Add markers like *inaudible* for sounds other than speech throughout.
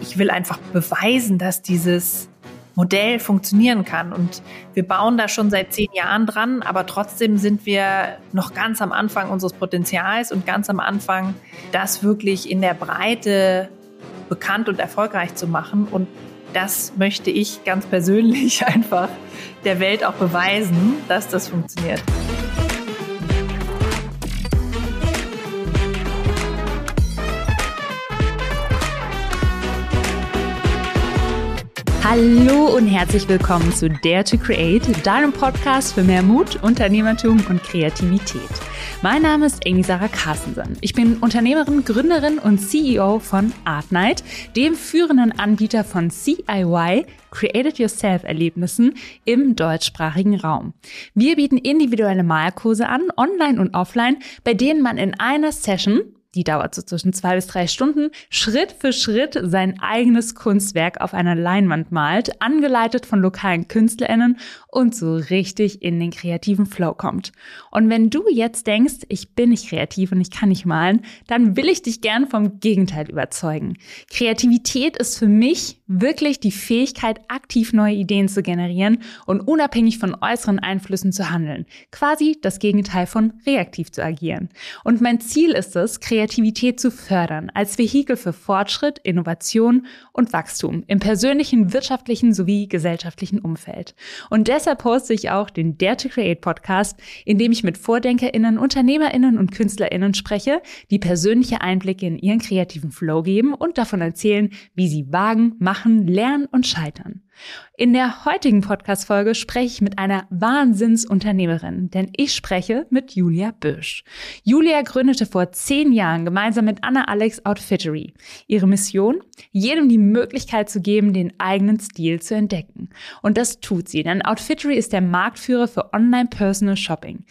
Ich will einfach beweisen, dass dieses Modell funktionieren kann. Und wir bauen da schon seit zehn Jahren dran, aber trotzdem sind wir noch ganz am Anfang unseres Potenzials und ganz am Anfang, das wirklich in der Breite bekannt und erfolgreich zu machen. Und das möchte ich ganz persönlich *laughs* einfach der Welt auch beweisen, dass das funktioniert. Hallo und herzlich willkommen zu Dare to Create, deinem Podcast für mehr Mut, Unternehmertum und Kreativität. Mein Name ist Amy Sarah Carstensen. Ich bin Unternehmerin, Gründerin und CEO von Artnight, dem führenden Anbieter von CIY, Created Yourself Erlebnissen im deutschsprachigen Raum. Wir bieten individuelle Malkurse an, online und offline, bei denen man in einer Session die dauert so zwischen zwei bis drei Stunden, Schritt für Schritt sein eigenes Kunstwerk auf einer Leinwand malt, angeleitet von lokalen KünstlerInnen und so richtig in den kreativen Flow kommt. Und wenn du jetzt denkst, ich bin nicht kreativ und ich kann nicht malen, dann will ich dich gern vom Gegenteil überzeugen. Kreativität ist für mich wirklich die Fähigkeit, aktiv neue Ideen zu generieren und unabhängig von äußeren Einflüssen zu handeln. Quasi das Gegenteil von reaktiv zu agieren. Und mein Ziel ist es, Kreativität zu fördern als Vehikel für Fortschritt, Innovation und Wachstum im persönlichen, wirtschaftlichen sowie gesellschaftlichen Umfeld. Und deshalb poste ich auch den Dare to Create Podcast, in dem ich mit VordenkerInnen, UnternehmerInnen und KünstlerInnen spreche, die persönliche Einblicke in ihren kreativen Flow geben und davon erzählen, wie sie wagen, machen Machen, Lernen und Scheitern. In der heutigen Podcast-Folge spreche ich mit einer Wahnsinnsunternehmerin, denn ich spreche mit Julia Bösch. Julia gründete vor zehn Jahren gemeinsam mit Anna Alex Outfittery. Ihre Mission? Jedem die Möglichkeit zu geben, den eigenen Stil zu entdecken. Und das tut sie, denn Outfittery ist der Marktführer für Online Personal Shopping.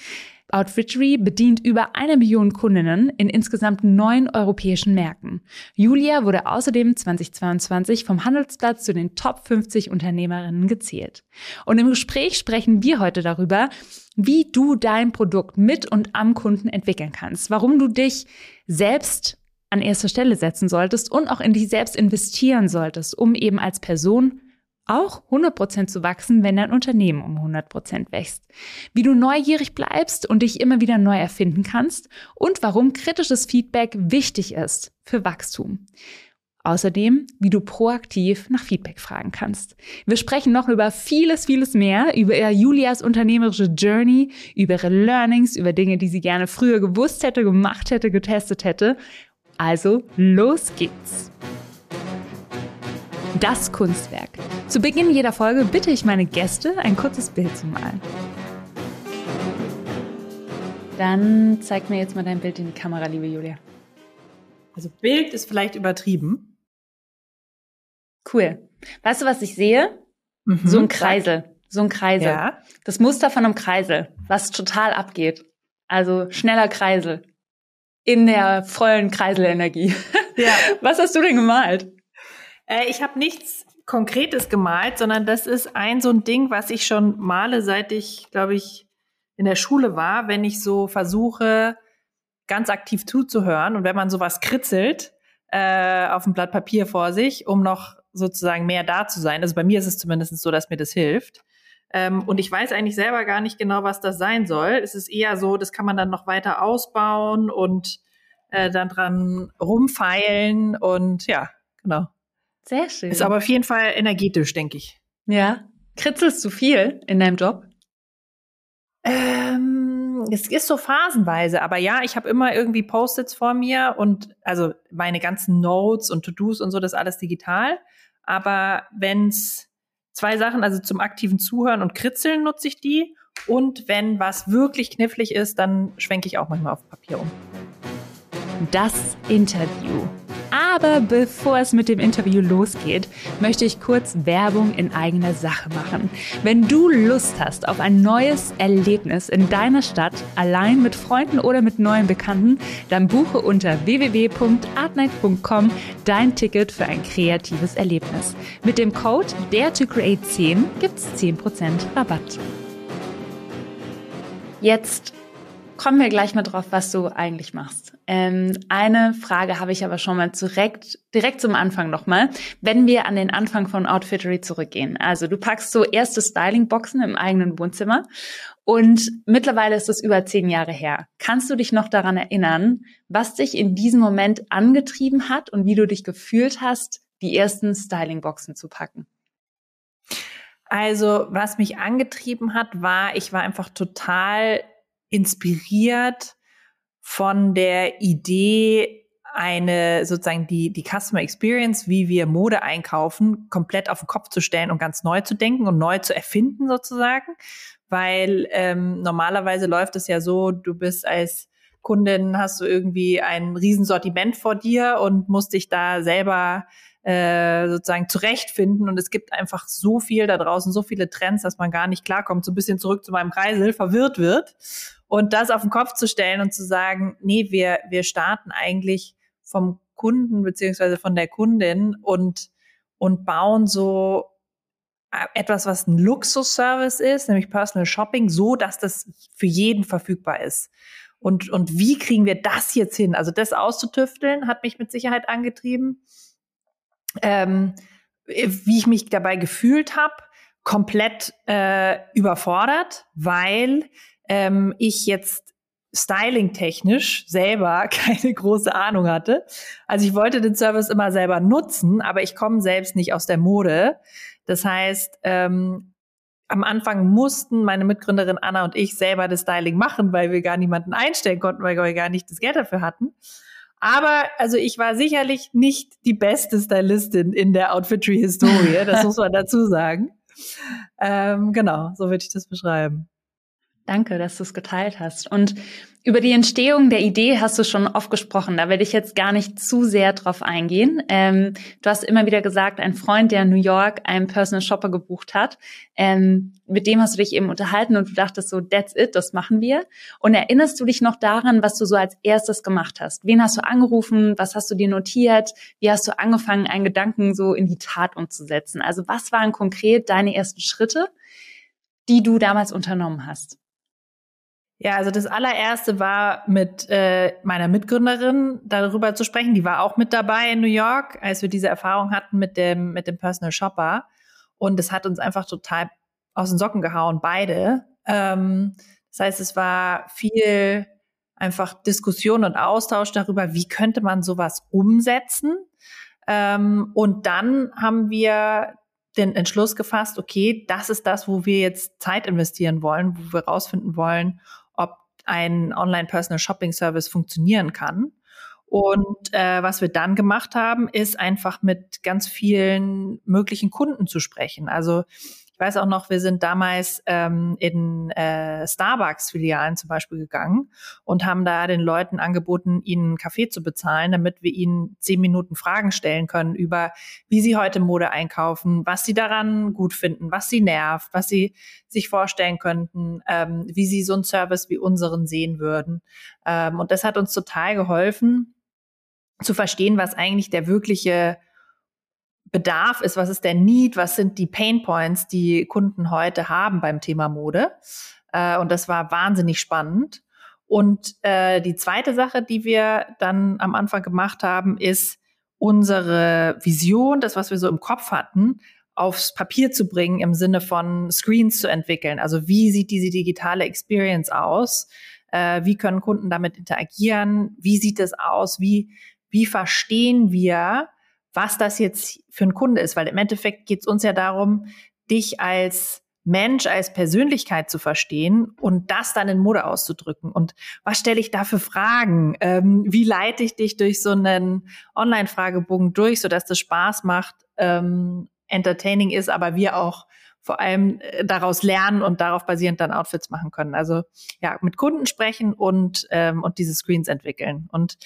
Outfittery bedient über eine Million Kundinnen in insgesamt neun europäischen Märkten. Julia wurde außerdem 2022 vom Handelsblatt zu den Top 50 Unternehmerinnen gezählt. Und im Gespräch sprechen wir heute darüber, wie du dein Produkt mit und am Kunden entwickeln kannst, warum du dich selbst an erster Stelle setzen solltest und auch in dich selbst investieren solltest, um eben als Person auch 100% zu wachsen, wenn dein Unternehmen um 100% wächst. Wie du neugierig bleibst und dich immer wieder neu erfinden kannst und warum kritisches Feedback wichtig ist für Wachstum. Außerdem, wie du proaktiv nach Feedback fragen kannst. Wir sprechen noch über vieles, vieles mehr, über Julias unternehmerische Journey, über ihre Learnings, über Dinge, die sie gerne früher gewusst hätte, gemacht hätte, getestet hätte. Also, los geht's! Das Kunstwerk. Zu Beginn jeder Folge bitte ich meine Gäste, ein kurzes Bild zu malen. Dann zeig mir jetzt mal dein Bild in die Kamera, liebe Julia. Also Bild ist vielleicht übertrieben. Cool. Weißt du, was ich sehe? Mhm. So ein Kreisel. So ein Kreisel. Ja. Das Muster von einem Kreisel, was total abgeht. Also schneller Kreisel. In der vollen Kreiselenergie. Ja. *laughs* Was hast du denn gemalt? Äh, ich habe nichts Konkretes gemalt, sondern das ist ein so ein Ding, was ich schon male, seit ich, glaube ich, in der Schule war, wenn ich so versuche, ganz aktiv zuzuhören und wenn man sowas kritzelt äh, auf dem Blatt Papier vor sich, um noch sozusagen mehr da zu sein. Also bei mir ist es zumindest so, dass mir das hilft. Ähm, und ich weiß eigentlich selber gar nicht genau, was das sein soll. Es ist eher so, das kann man dann noch weiter ausbauen und äh, dann dran rumfeilen und ja, genau. Sehr schön. Ist aber auf jeden Fall energetisch, denke ich. Ja. Kritzelst du viel in deinem Job? Ähm, es ist so phasenweise, aber ja, ich habe immer irgendwie Post-its vor mir und also meine ganzen Notes und To-Dos und so, das ist alles digital. Aber wenn's zwei Sachen, also zum aktiven Zuhören und Kritzeln nutze ich die. Und wenn was wirklich knifflig ist, dann schwenke ich auch manchmal auf Papier um. Das Interview. Aber bevor es mit dem Interview losgeht, möchte ich kurz Werbung in eigener Sache machen. Wenn du Lust hast auf ein neues Erlebnis in deiner Stadt, allein mit Freunden oder mit neuen Bekannten, dann buche unter www.artnight.com dein Ticket für ein kreatives Erlebnis. Mit dem Code DARE2CREATE10 gibt's 10% Rabatt. Jetzt kommen wir gleich mal drauf, was du eigentlich machst. Ähm, eine Frage habe ich aber schon mal direkt, direkt zum Anfang nochmal. Wenn wir an den Anfang von Outfittery zurückgehen. Also du packst so erste Styling-Boxen im eigenen Wohnzimmer und mittlerweile ist es über zehn Jahre her. Kannst du dich noch daran erinnern, was dich in diesem Moment angetrieben hat und wie du dich gefühlt hast, die ersten Styling-Boxen zu packen? Also, was mich angetrieben hat, war, ich war einfach total inspiriert von der Idee, eine sozusagen die, die Customer Experience, wie wir Mode einkaufen, komplett auf den Kopf zu stellen und ganz neu zu denken und neu zu erfinden sozusagen. Weil ähm, normalerweise läuft es ja so, du bist als Kundin, hast du irgendwie ein Riesensortiment vor dir und musst dich da selber äh, sozusagen zurechtfinden. Und es gibt einfach so viel da draußen, so viele Trends, dass man gar nicht klarkommt, so ein bisschen zurück zu meinem Kreisel, verwirrt wird. Und das auf den Kopf zu stellen und zu sagen, nee, wir, wir starten eigentlich vom Kunden beziehungsweise von der Kundin und, und bauen so äh, etwas, was ein Luxusservice ist, nämlich Personal Shopping, so dass das für jeden verfügbar ist. Und, und wie kriegen wir das jetzt hin? Also das auszutüfteln, hat mich mit Sicherheit angetrieben ähm, wie ich mich dabei gefühlt habe, komplett äh, überfordert, weil ähm, ich jetzt styling-technisch selber *laughs* keine große Ahnung hatte. Also ich wollte den Service immer selber nutzen, aber ich komme selbst nicht aus der Mode. Das heißt, ähm, am Anfang mussten meine Mitgründerin Anna und ich selber das Styling machen, weil wir gar niemanden einstellen konnten, weil wir gar nicht das Geld dafür hatten. Aber also ich war sicherlich nicht die beste Stylistin in der Outfitry-Historie, das muss man dazu sagen. Ähm, genau, so würde ich das beschreiben. Danke, dass du es geteilt hast. Und über die Entstehung der Idee hast du schon oft gesprochen. Da werde ich jetzt gar nicht zu sehr drauf eingehen. Ähm, du hast immer wieder gesagt, ein Freund, der in New York einen Personal Shopper gebucht hat, ähm, mit dem hast du dich eben unterhalten und du dachtest so, that's it, das machen wir. Und erinnerst du dich noch daran, was du so als erstes gemacht hast? Wen hast du angerufen? Was hast du dir notiert? Wie hast du angefangen, einen Gedanken so in die Tat umzusetzen? Also was waren konkret deine ersten Schritte, die du damals unternommen hast? Ja, also das allererste war mit äh, meiner Mitgründerin darüber zu sprechen. Die war auch mit dabei in New York, als wir diese Erfahrung hatten mit dem mit dem Personal Shopper. Und es hat uns einfach total aus den Socken gehauen, beide. Ähm, das heißt, es war viel einfach Diskussion und Austausch darüber, wie könnte man sowas umsetzen. Ähm, und dann haben wir den Entschluss gefasst, okay, das ist das, wo wir jetzt Zeit investieren wollen, wo wir rausfinden wollen, ein Online-Personal-Shopping-Service funktionieren kann. Und äh, was wir dann gemacht haben, ist einfach mit ganz vielen möglichen Kunden zu sprechen. Also ich weiß auch noch, wir sind damals ähm, in äh, Starbucks-Filialen zum Beispiel gegangen und haben da den Leuten angeboten, ihnen einen Kaffee zu bezahlen, damit wir ihnen zehn Minuten Fragen stellen können über, wie sie heute Mode einkaufen, was sie daran gut finden, was sie nervt, was sie sich vorstellen könnten, ähm, wie sie so einen Service wie unseren sehen würden. Ähm, und das hat uns total geholfen, zu verstehen, was eigentlich der wirkliche Bedarf ist, was ist der Need, was sind die Pain Points, die Kunden heute haben beim Thema Mode. Äh, und das war wahnsinnig spannend. Und äh, die zweite Sache, die wir dann am Anfang gemacht haben, ist unsere Vision, das, was wir so im Kopf hatten, aufs Papier zu bringen im Sinne von Screens zu entwickeln. Also wie sieht diese digitale Experience aus? Äh, wie können Kunden damit interagieren? Wie sieht es aus? Wie, wie verstehen wir was das jetzt für ein Kunde ist, weil im Endeffekt geht es uns ja darum, dich als Mensch, als Persönlichkeit zu verstehen und das dann in Mode auszudrücken. Und was stelle ich da für Fragen? Ähm, wie leite ich dich durch so einen Online-Fragebogen durch, sodass das Spaß macht, ähm, entertaining ist, aber wir auch vor allem äh, daraus lernen und darauf basierend dann Outfits machen können. Also ja, mit Kunden sprechen und, ähm, und diese Screens entwickeln. Und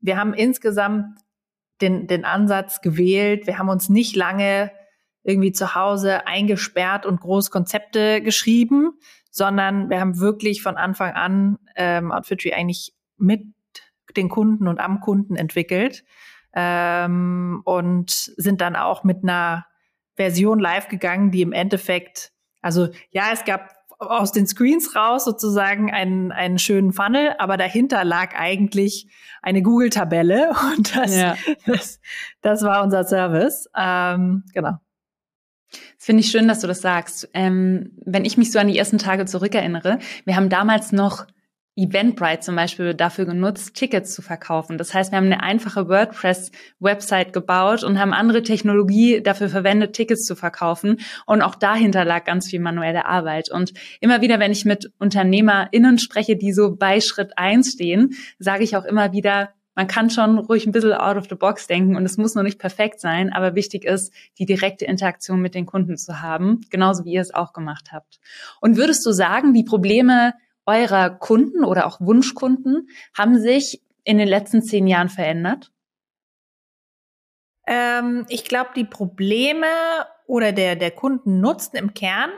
wir haben insgesamt den, den Ansatz gewählt. Wir haben uns nicht lange irgendwie zu Hause eingesperrt und groß Konzepte geschrieben, sondern wir haben wirklich von Anfang an ähm, Outfitry eigentlich mit den Kunden und am Kunden entwickelt ähm, und sind dann auch mit einer Version live gegangen, die im Endeffekt, also ja, es gab aus den Screens raus sozusagen einen, einen schönen Funnel, aber dahinter lag eigentlich eine Google-Tabelle *laughs* und das, ja. das, das war unser Service. Ähm, genau. Das finde ich schön, dass du das sagst. Ähm, wenn ich mich so an die ersten Tage zurückerinnere, wir haben damals noch Eventbrite zum Beispiel dafür genutzt, Tickets zu verkaufen. Das heißt, wir haben eine einfache WordPress-Website gebaut und haben andere Technologie dafür verwendet, Tickets zu verkaufen. Und auch dahinter lag ganz viel manuelle Arbeit. Und immer wieder, wenn ich mit UnternehmerInnen spreche, die so bei Schritt eins stehen, sage ich auch immer wieder, man kann schon ruhig ein bisschen out of the box denken und es muss noch nicht perfekt sein, aber wichtig ist, die direkte Interaktion mit den Kunden zu haben, genauso wie ihr es auch gemacht habt. Und würdest du sagen, die Probleme eurer Kunden oder auch Wunschkunden haben sich in den letzten zehn Jahren verändert? Ähm, ich glaube, die Probleme oder der, der Kundennutzen im Kern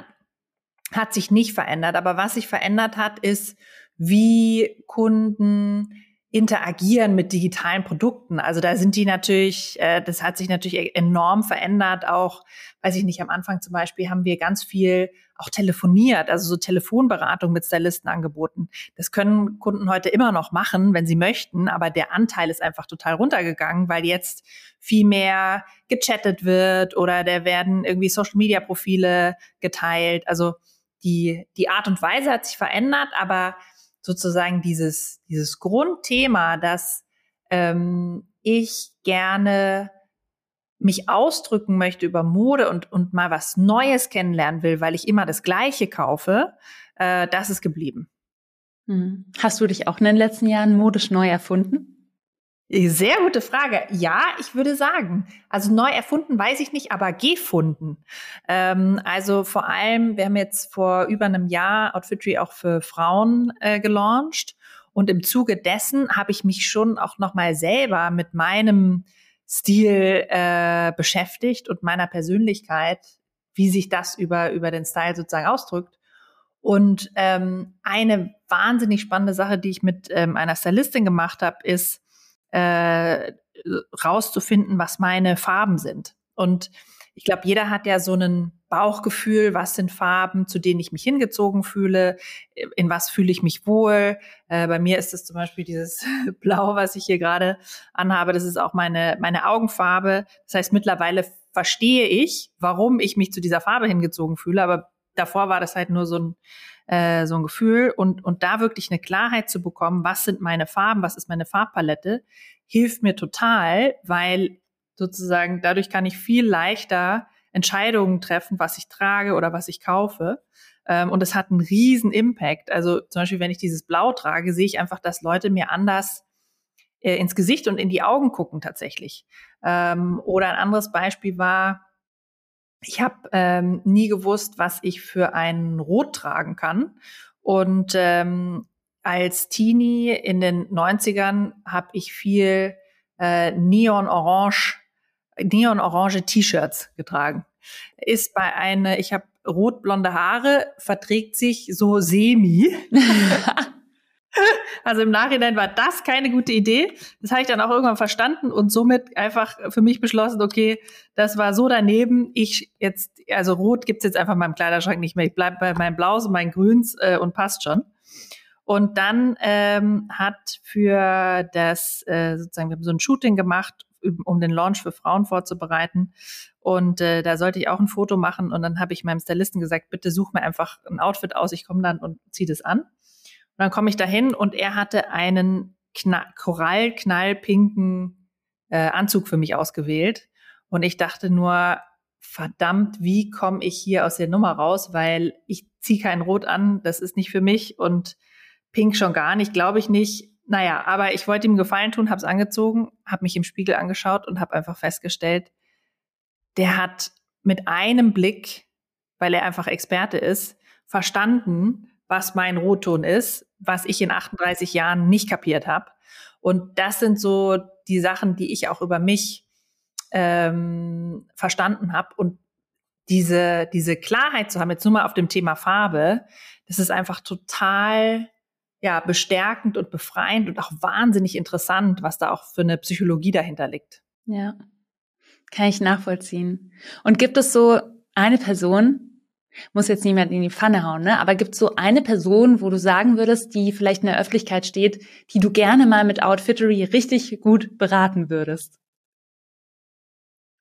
hat sich nicht verändert. Aber was sich verändert hat, ist, wie Kunden interagieren mit digitalen Produkten. Also da sind die natürlich, äh, das hat sich natürlich enorm verändert. Auch, weiß ich nicht, am Anfang zum Beispiel haben wir ganz viel auch telefoniert, also so Telefonberatung mit Stylisten angeboten. Das können Kunden heute immer noch machen, wenn sie möchten, aber der Anteil ist einfach total runtergegangen, weil jetzt viel mehr gechattet wird oder da werden irgendwie Social Media Profile geteilt. Also die, die Art und Weise hat sich verändert, aber sozusagen dieses, dieses Grundthema, dass ähm, ich gerne mich ausdrücken möchte über Mode und, und mal was Neues kennenlernen will, weil ich immer das Gleiche kaufe, äh, das ist geblieben. Hm. Hast du dich auch in den letzten Jahren modisch neu erfunden? Sehr gute Frage. Ja, ich würde sagen. Also neu erfunden weiß ich nicht, aber gefunden. Ähm, also vor allem, wir haben jetzt vor über einem Jahr Outfitry auch für Frauen äh, gelauncht. Und im Zuge dessen habe ich mich schon auch nochmal selber mit meinem Stil äh, beschäftigt und meiner Persönlichkeit, wie sich das über, über den Style sozusagen ausdrückt. Und ähm, eine wahnsinnig spannende Sache, die ich mit ähm, einer Stylistin gemacht habe, ist, äh, rauszufinden, was meine Farben sind. Und ich glaube, jeder hat ja so ein Bauchgefühl, was sind Farben, zu denen ich mich hingezogen fühle, in was fühle ich mich wohl. Äh, bei mir ist es zum Beispiel dieses *laughs* Blau, was ich hier gerade anhabe. Das ist auch meine, meine Augenfarbe. Das heißt, mittlerweile verstehe ich, warum ich mich zu dieser Farbe hingezogen fühle, aber davor war das halt nur so ein äh, so ein Gefühl und, und da wirklich eine Klarheit zu bekommen, was sind meine Farben, was ist meine Farbpalette, hilft mir total, weil sozusagen dadurch kann ich viel leichter Entscheidungen treffen, was ich trage oder was ich kaufe. Ähm, und es hat einen riesen Impact. Also zum Beispiel, wenn ich dieses Blau trage, sehe ich einfach, dass Leute mir anders äh, ins Gesicht und in die Augen gucken tatsächlich. Ähm, oder ein anderes Beispiel war, ich habe ähm, nie gewusst, was ich für ein Rot tragen kann. Und ähm, als Teenie in den 90ern habe ich viel äh, Neon-Orange, Neon-orange T-Shirts getragen. Ist bei einer, ich habe rotblonde Haare, verträgt sich so semi. *laughs* *laughs* Also im Nachhinein war das keine gute Idee. Das habe ich dann auch irgendwann verstanden und somit einfach für mich beschlossen, okay, das war so daneben. Ich jetzt, also Rot gibt's jetzt einfach in meinem Kleiderschrank nicht mehr. Ich bleib bei meinem Blaus und meinen Grüns äh, und passt schon. Und dann ähm, hat für das, äh, sozusagen, wir haben so ein Shooting gemacht, um den Launch für Frauen vorzubereiten. Und äh, da sollte ich auch ein Foto machen. Und dann habe ich meinem Stylisten gesagt, bitte such mir einfach ein Outfit aus, ich komme dann und ziehe das an. Und dann komme ich dahin und er hatte einen korallknallpinken äh, Anzug für mich ausgewählt. Und ich dachte nur, verdammt, wie komme ich hier aus der Nummer raus? Weil ich ziehe kein Rot an, das ist nicht für mich und Pink schon gar nicht, glaube ich nicht. Naja, aber ich wollte ihm Gefallen tun, habe es angezogen, habe mich im Spiegel angeschaut und habe einfach festgestellt, der hat mit einem Blick, weil er einfach Experte ist, verstanden, was mein Rotton ist, was ich in 38 Jahren nicht kapiert habe. Und das sind so die Sachen, die ich auch über mich ähm, verstanden habe. Und diese, diese Klarheit zu haben, jetzt nur mal auf dem Thema Farbe, das ist einfach total ja, bestärkend und befreiend und auch wahnsinnig interessant, was da auch für eine Psychologie dahinter liegt. Ja, kann ich nachvollziehen. Und gibt es so eine Person, muss jetzt niemand in die Pfanne hauen, ne? Aber gibt es so eine Person, wo du sagen würdest, die vielleicht in der Öffentlichkeit steht, die du gerne mal mit Outfittery richtig gut beraten würdest?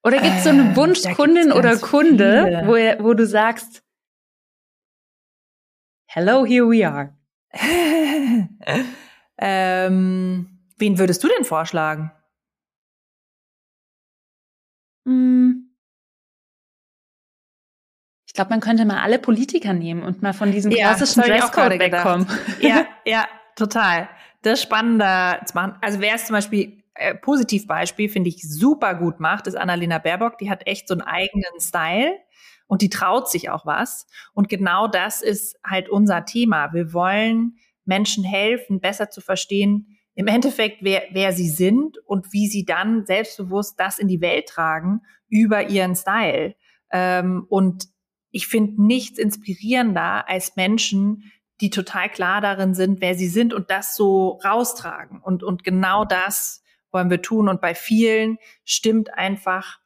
Oder gibt es so eine äh, Wunschkundin oder Kunde, wo, wo du sagst, Hello, here we are. *laughs* ähm, wen würdest du denn vorschlagen? Hm. Ich glaube, man könnte mal alle Politiker nehmen und mal von diesem klassischen ja, Dresscode wegkommen. Ja, *laughs* ja, total. Das ist spannender zu machen. Also wer es zum Beispiel äh, Positivbeispiel finde ich super gut macht, ist Annalena Baerbock. Die hat echt so einen eigenen Style und die traut sich auch was. Und genau das ist halt unser Thema. Wir wollen Menschen helfen, besser zu verstehen, im Endeffekt, wer, wer sie sind und wie sie dann selbstbewusst das in die Welt tragen über ihren Style. Ähm, und ich finde nichts inspirierender als Menschen, die total klar darin sind, wer sie sind und das so raustragen. Und, und genau das wollen wir tun. Und bei vielen stimmt einfach,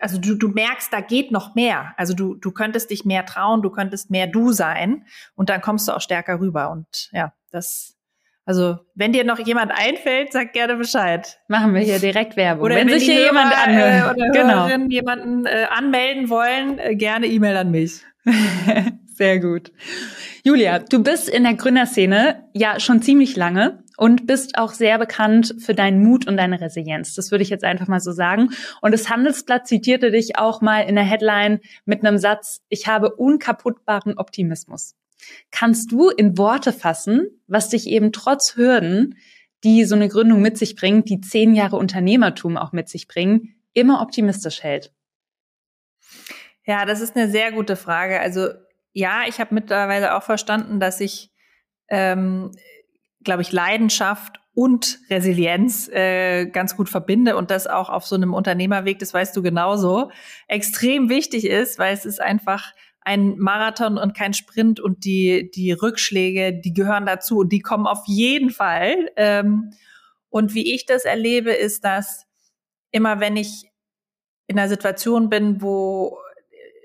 also du, du merkst, da geht noch mehr. Also du, du könntest dich mehr trauen, du könntest mehr du sein und dann kommst du auch stärker rüber. Und ja, das, also, wenn dir noch jemand einfällt, sag gerne Bescheid. Machen wir hier direkt Werbung. Oder wenn, wenn sich hier jemand anhört, äh, oder genau. Jemanden äh, anmelden wollen, äh, gerne E-Mail an mich. *laughs* Sehr gut. Julia, du bist in der Gründerszene ja schon ziemlich lange und bist auch sehr bekannt für deinen Mut und deine Resilienz. Das würde ich jetzt einfach mal so sagen. Und das Handelsblatt zitierte dich auch mal in der Headline mit einem Satz, ich habe unkaputtbaren Optimismus. Kannst du in Worte fassen, was dich eben trotz Hürden, die so eine Gründung mit sich bringt, die zehn Jahre Unternehmertum auch mit sich bringen, immer optimistisch hält? Ja, das ist eine sehr gute Frage. Also ja, ich habe mittlerweile auch verstanden, dass ich, ähm, glaube ich, Leidenschaft und Resilienz äh, ganz gut verbinde und das auch auf so einem Unternehmerweg, das weißt du genauso, extrem wichtig ist, weil es ist einfach ein Marathon und kein Sprint und die, die Rückschläge, die gehören dazu und die kommen auf jeden Fall. Ähm, und wie ich das erlebe, ist, dass immer wenn ich in einer Situation bin, wo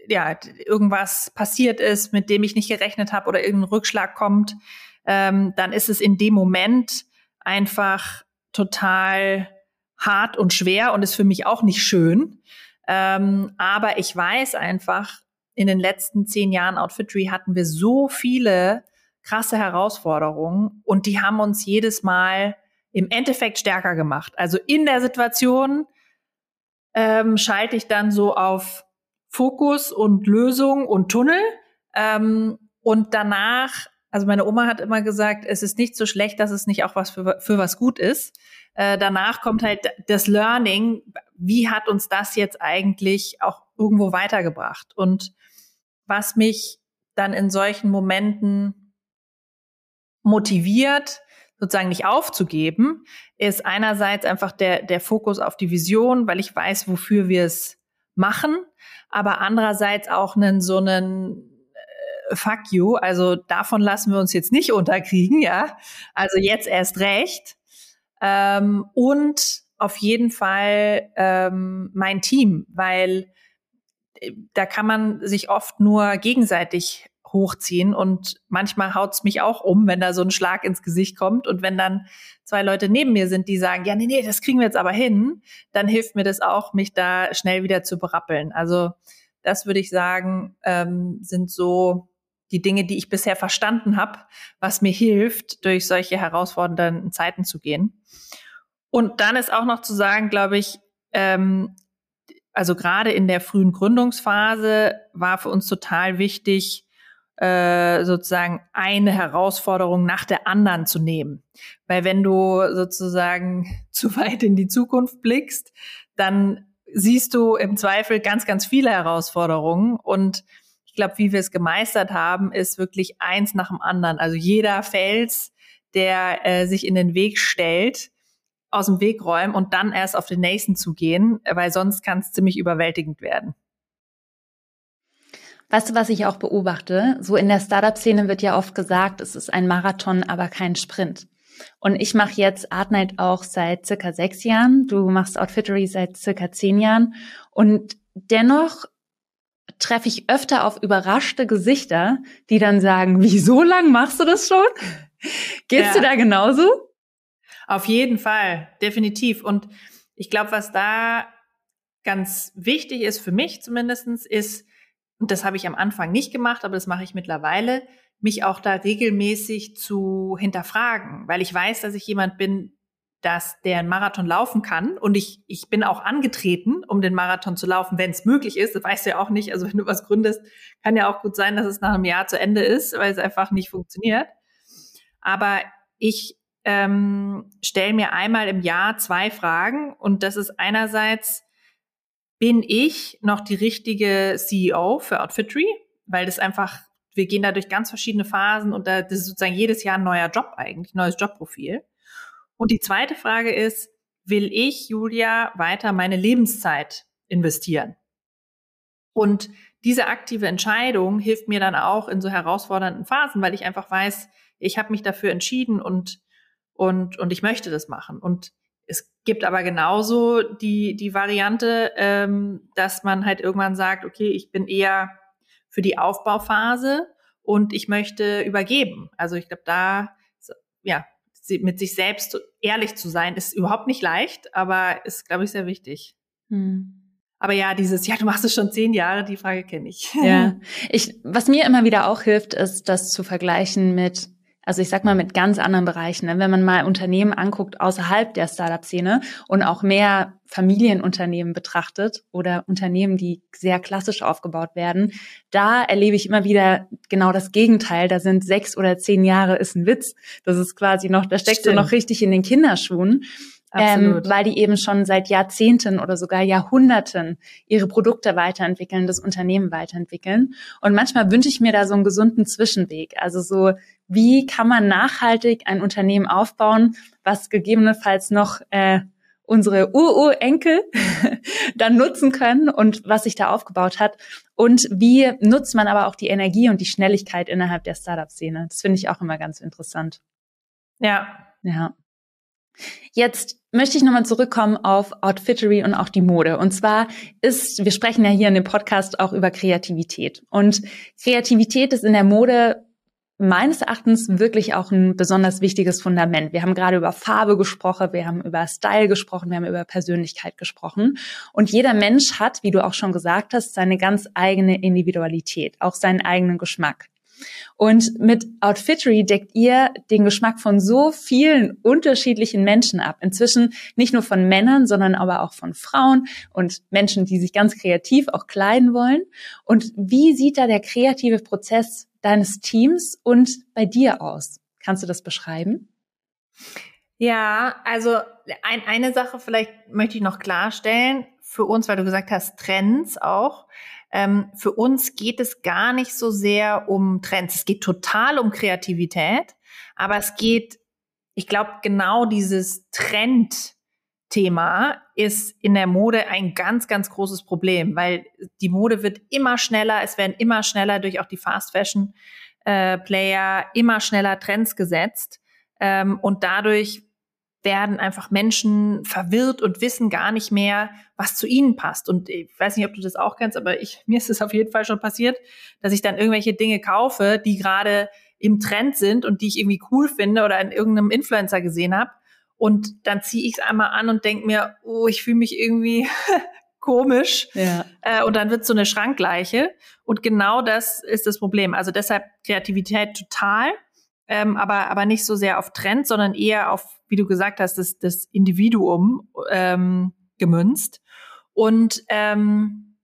ja irgendwas passiert ist, mit dem ich nicht gerechnet habe oder irgendein Rückschlag kommt, ähm, dann ist es in dem Moment einfach total hart und schwer und ist für mich auch nicht schön. Ähm, aber ich weiß einfach, in den letzten zehn Jahren Outfittery hatten wir so viele krasse Herausforderungen und die haben uns jedes Mal im Endeffekt stärker gemacht. Also in der Situation ähm, schalte ich dann so auf Fokus und Lösung und Tunnel. Ähm, und danach, also meine Oma hat immer gesagt, es ist nicht so schlecht, dass es nicht auch was für, für was gut ist. Äh, danach kommt halt das Learning. Wie hat uns das jetzt eigentlich auch irgendwo weitergebracht? Und was mich dann in solchen Momenten motiviert, sozusagen nicht aufzugeben, ist einerseits einfach der, der Fokus auf die Vision, weil ich weiß, wofür wir es machen, aber andererseits auch einen so einen äh, Fuck you, also davon lassen wir uns jetzt nicht unterkriegen, ja, also jetzt erst recht ähm, und auf jeden Fall ähm, mein Team, weil da kann man sich oft nur gegenseitig hochziehen und manchmal haut's mich auch um, wenn da so ein Schlag ins Gesicht kommt und wenn dann zwei Leute neben mir sind, die sagen, ja, nee, nee, das kriegen wir jetzt aber hin, dann hilft mir das auch, mich da schnell wieder zu berappeln. Also das würde ich sagen, ähm, sind so die Dinge, die ich bisher verstanden habe, was mir hilft, durch solche herausfordernden Zeiten zu gehen. Und dann ist auch noch zu sagen, glaube ich, ähm, also gerade in der frühen Gründungsphase war für uns total wichtig, äh, sozusagen eine Herausforderung nach der anderen zu nehmen. Weil wenn du sozusagen *laughs* zu weit in die Zukunft blickst, dann siehst du im Zweifel ganz, ganz viele Herausforderungen. Und ich glaube, wie wir es gemeistert haben, ist wirklich eins nach dem anderen. Also jeder Fels, der äh, sich in den Weg stellt, aus dem Weg räumen und dann erst auf den nächsten zu gehen, weil sonst kann es ziemlich überwältigend werden. Weißt du, was ich auch beobachte? So in der Startup-Szene wird ja oft gesagt, es ist ein Marathon, aber kein Sprint. Und ich mache jetzt Art Night auch seit circa sechs Jahren. Du machst Outfittery seit circa zehn Jahren. Und dennoch treffe ich öfter auf überraschte Gesichter, die dann sagen, wie so lang machst du das schon? Geht's ja. dir da genauso? Auf jeden Fall, definitiv. Und ich glaube, was da ganz wichtig ist, für mich zumindestens, ist, und das habe ich am Anfang nicht gemacht, aber das mache ich mittlerweile, mich auch da regelmäßig zu hinterfragen, weil ich weiß, dass ich jemand bin, dass der einen Marathon laufen kann und ich, ich bin auch angetreten, um den Marathon zu laufen, wenn es möglich ist. Das weißt du ja auch nicht. Also wenn du was gründest, kann ja auch gut sein, dass es nach einem Jahr zu Ende ist, weil es einfach nicht funktioniert. Aber ich ähm, stelle mir einmal im Jahr zwei Fragen und das ist einerseits, bin ich noch die richtige CEO für Outfittery? Weil das einfach, wir gehen da durch ganz verschiedene Phasen und da, das ist sozusagen jedes Jahr ein neuer Job eigentlich, neues Jobprofil. Und die zweite Frage ist, will ich, Julia, weiter meine Lebenszeit investieren? Und diese aktive Entscheidung hilft mir dann auch in so herausfordernden Phasen, weil ich einfach weiß, ich habe mich dafür entschieden und und, und ich möchte das machen. Und es gibt aber genauso die, die Variante, ähm, dass man halt irgendwann sagt, okay, ich bin eher für die Aufbauphase und ich möchte übergeben. Also ich glaube, da, ja, mit sich selbst ehrlich zu sein, ist überhaupt nicht leicht, aber ist, glaube ich, sehr wichtig. Hm. Aber ja, dieses, ja, du machst es schon zehn Jahre, die Frage kenne ich. Ja, *laughs* ich, was mir immer wieder auch hilft, ist, das zu vergleichen mit also ich sag mal mit ganz anderen Bereichen. Ne? Wenn man mal Unternehmen anguckt außerhalb der Startup-Szene und auch mehr Familienunternehmen betrachtet oder Unternehmen, die sehr klassisch aufgebaut werden, da erlebe ich immer wieder genau das Gegenteil. Da sind sechs oder zehn Jahre ist ein Witz. Das ist quasi noch, da steckst Stimmt. du noch richtig in den Kinderschuhen. Ähm, weil die eben schon seit Jahrzehnten oder sogar Jahrhunderten ihre Produkte weiterentwickeln, das Unternehmen weiterentwickeln. Und manchmal wünsche ich mir da so einen gesunden Zwischenweg. Also so, wie kann man nachhaltig ein Unternehmen aufbauen, was gegebenenfalls noch äh, unsere Ururenkel *laughs* dann nutzen können und was sich da aufgebaut hat. Und wie nutzt man aber auch die Energie und die Schnelligkeit innerhalb der Startup-Szene? Das finde ich auch immer ganz interessant. Ja. Ja. Jetzt möchte ich nochmal zurückkommen auf Outfittery und auch die Mode. Und zwar ist, wir sprechen ja hier in dem Podcast auch über Kreativität. Und Kreativität ist in der Mode meines Erachtens wirklich auch ein besonders wichtiges Fundament. Wir haben gerade über Farbe gesprochen, wir haben über Style gesprochen, wir haben über Persönlichkeit gesprochen. Und jeder Mensch hat, wie du auch schon gesagt hast, seine ganz eigene Individualität, auch seinen eigenen Geschmack. Und mit Outfittery deckt ihr den Geschmack von so vielen unterschiedlichen Menschen ab. Inzwischen nicht nur von Männern, sondern aber auch von Frauen und Menschen, die sich ganz kreativ auch kleiden wollen. Und wie sieht da der kreative Prozess deines Teams und bei dir aus? Kannst du das beschreiben? Ja, also ein, eine Sache vielleicht möchte ich noch klarstellen für uns, weil du gesagt hast, Trends auch. Ähm, für uns geht es gar nicht so sehr um Trends. Es geht total um Kreativität, aber es geht, ich glaube, genau dieses Trendthema ist in der Mode ein ganz, ganz großes Problem, weil die Mode wird immer schneller, es werden immer schneller durch auch die Fast Fashion äh, Player immer schneller Trends gesetzt. Ähm, und dadurch werden einfach Menschen verwirrt und wissen gar nicht mehr, was zu ihnen passt. Und ich weiß nicht, ob du das auch kennst, aber ich, *laughs* mir ist es auf jeden Fall schon passiert, dass ich dann irgendwelche Dinge kaufe, die gerade im Trend sind und die ich irgendwie cool finde oder in irgendeinem Influencer gesehen habe. Und dann ziehe ich es einmal an und denke mir, oh, ich fühle mich irgendwie *laughs* komisch. Ja. Äh, und dann wird so eine Schrankleiche. Und genau das ist das Problem. Also deshalb Kreativität total ähm, aber, aber nicht so sehr auf Trend, sondern eher auf, wie du gesagt hast, das, das Individuum ähm, gemünzt. Und ähm,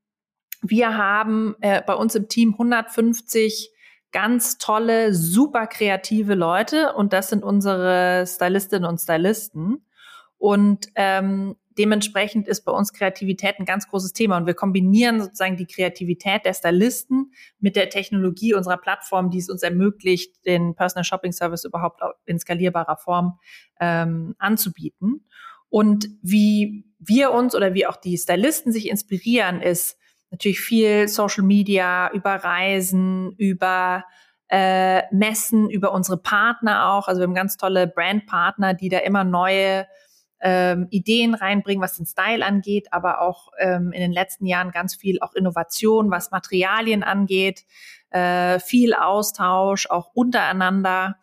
wir haben äh, bei uns im Team 150 ganz tolle, super kreative Leute und das sind unsere Stylistinnen und Stylisten. Und ähm, dementsprechend ist bei uns Kreativität ein ganz großes Thema und wir kombinieren sozusagen die Kreativität der Stylisten mit der Technologie unserer Plattform, die es uns ermöglicht, den Personal Shopping Service überhaupt in skalierbarer Form ähm, anzubieten. Und wie wir uns oder wie auch die Stylisten sich inspirieren, ist natürlich viel Social Media, über Reisen, über äh, Messen, über unsere Partner auch. Also wir haben ganz tolle Brandpartner, die da immer neue ähm, Ideen reinbringen, was den Style angeht, aber auch ähm, in den letzten Jahren ganz viel auch Innovation, was Materialien angeht, äh, viel Austausch auch untereinander.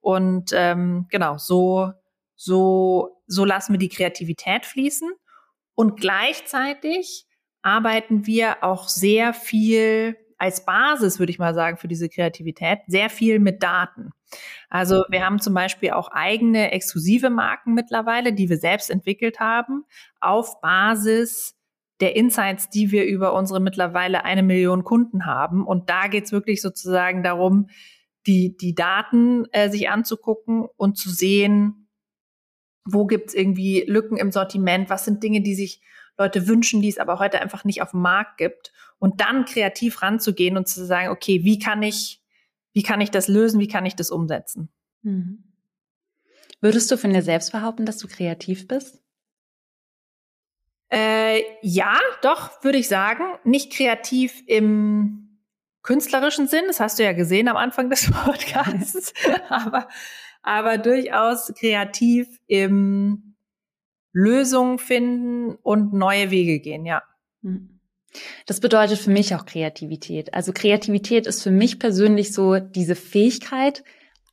Und ähm, genau so so so lassen wir die Kreativität fließen. Und gleichzeitig arbeiten wir auch sehr viel als Basis, würde ich mal sagen, für diese Kreativität, sehr viel mit Daten. Also wir haben zum Beispiel auch eigene exklusive Marken mittlerweile, die wir selbst entwickelt haben, auf Basis der Insights, die wir über unsere mittlerweile eine Million Kunden haben. Und da geht es wirklich sozusagen darum, die, die Daten äh, sich anzugucken und zu sehen, wo gibt es irgendwie Lücken im Sortiment, was sind Dinge, die sich Leute wünschen, die es aber heute einfach nicht auf dem Markt gibt. Und dann kreativ ranzugehen und zu sagen, okay, wie kann ich, wie kann ich das lösen, wie kann ich das umsetzen? Mhm. Würdest du von dir selbst behaupten, dass du kreativ bist? Äh, ja, doch, würde ich sagen. Nicht kreativ im künstlerischen Sinn, das hast du ja gesehen am Anfang des *laughs* Podcasts, *laughs* aber, aber durchaus kreativ im Lösungen finden und neue Wege gehen, ja. Hm. Das bedeutet für mich auch Kreativität. Also Kreativität ist für mich persönlich so diese Fähigkeit,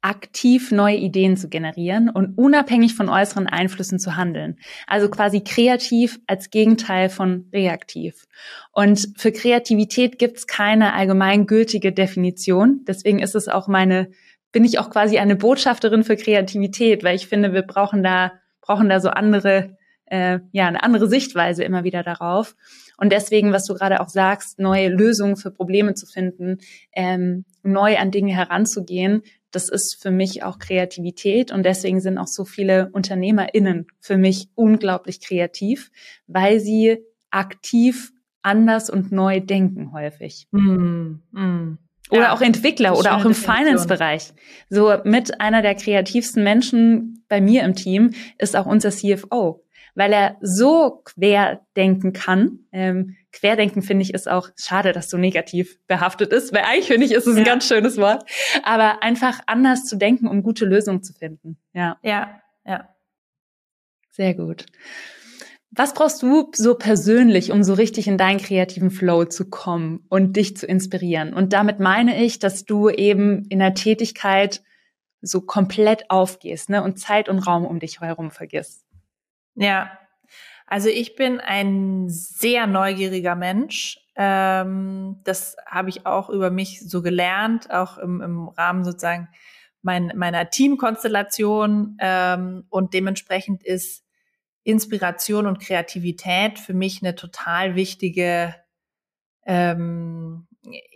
aktiv neue Ideen zu generieren und unabhängig von äußeren Einflüssen zu handeln. Also quasi kreativ als Gegenteil von reaktiv. Und für Kreativität gibt es keine allgemeingültige Definition. Deswegen ist es auch meine, bin ich auch quasi eine Botschafterin für Kreativität, weil ich finde, wir brauchen da brauchen da so andere, äh, ja, eine andere Sichtweise immer wieder darauf. Und deswegen, was du gerade auch sagst, neue Lösungen für Probleme zu finden, ähm, neu an Dinge heranzugehen, das ist für mich auch Kreativität und deswegen sind auch so viele UnternehmerInnen für mich unglaublich kreativ, weil sie aktiv anders und neu denken häufig. Mm, mm. Oder ja, auch Entwickler oder auch im Finance-Bereich. So mit einer der kreativsten Menschen bei mir im Team ist auch unser CFO, weil er so querdenken kann. Ähm, querdenken finde ich ist auch schade, dass so negativ behaftet ist, weil eigentlich finde ich ist es ja. ein ganz schönes Wort. Aber einfach anders zu denken, um gute Lösungen zu finden. Ja. Ja, ja. Sehr gut. Was brauchst du so persönlich, um so richtig in deinen kreativen Flow zu kommen und dich zu inspirieren? Und damit meine ich, dass du eben in der Tätigkeit so komplett aufgehst ne, und Zeit und Raum um dich herum vergisst. Ja, also ich bin ein sehr neugieriger Mensch. Ähm, das habe ich auch über mich so gelernt, auch im, im Rahmen sozusagen mein, meiner Teamkonstellation. Ähm, und dementsprechend ist Inspiration und Kreativität für mich eine total wichtige ähm,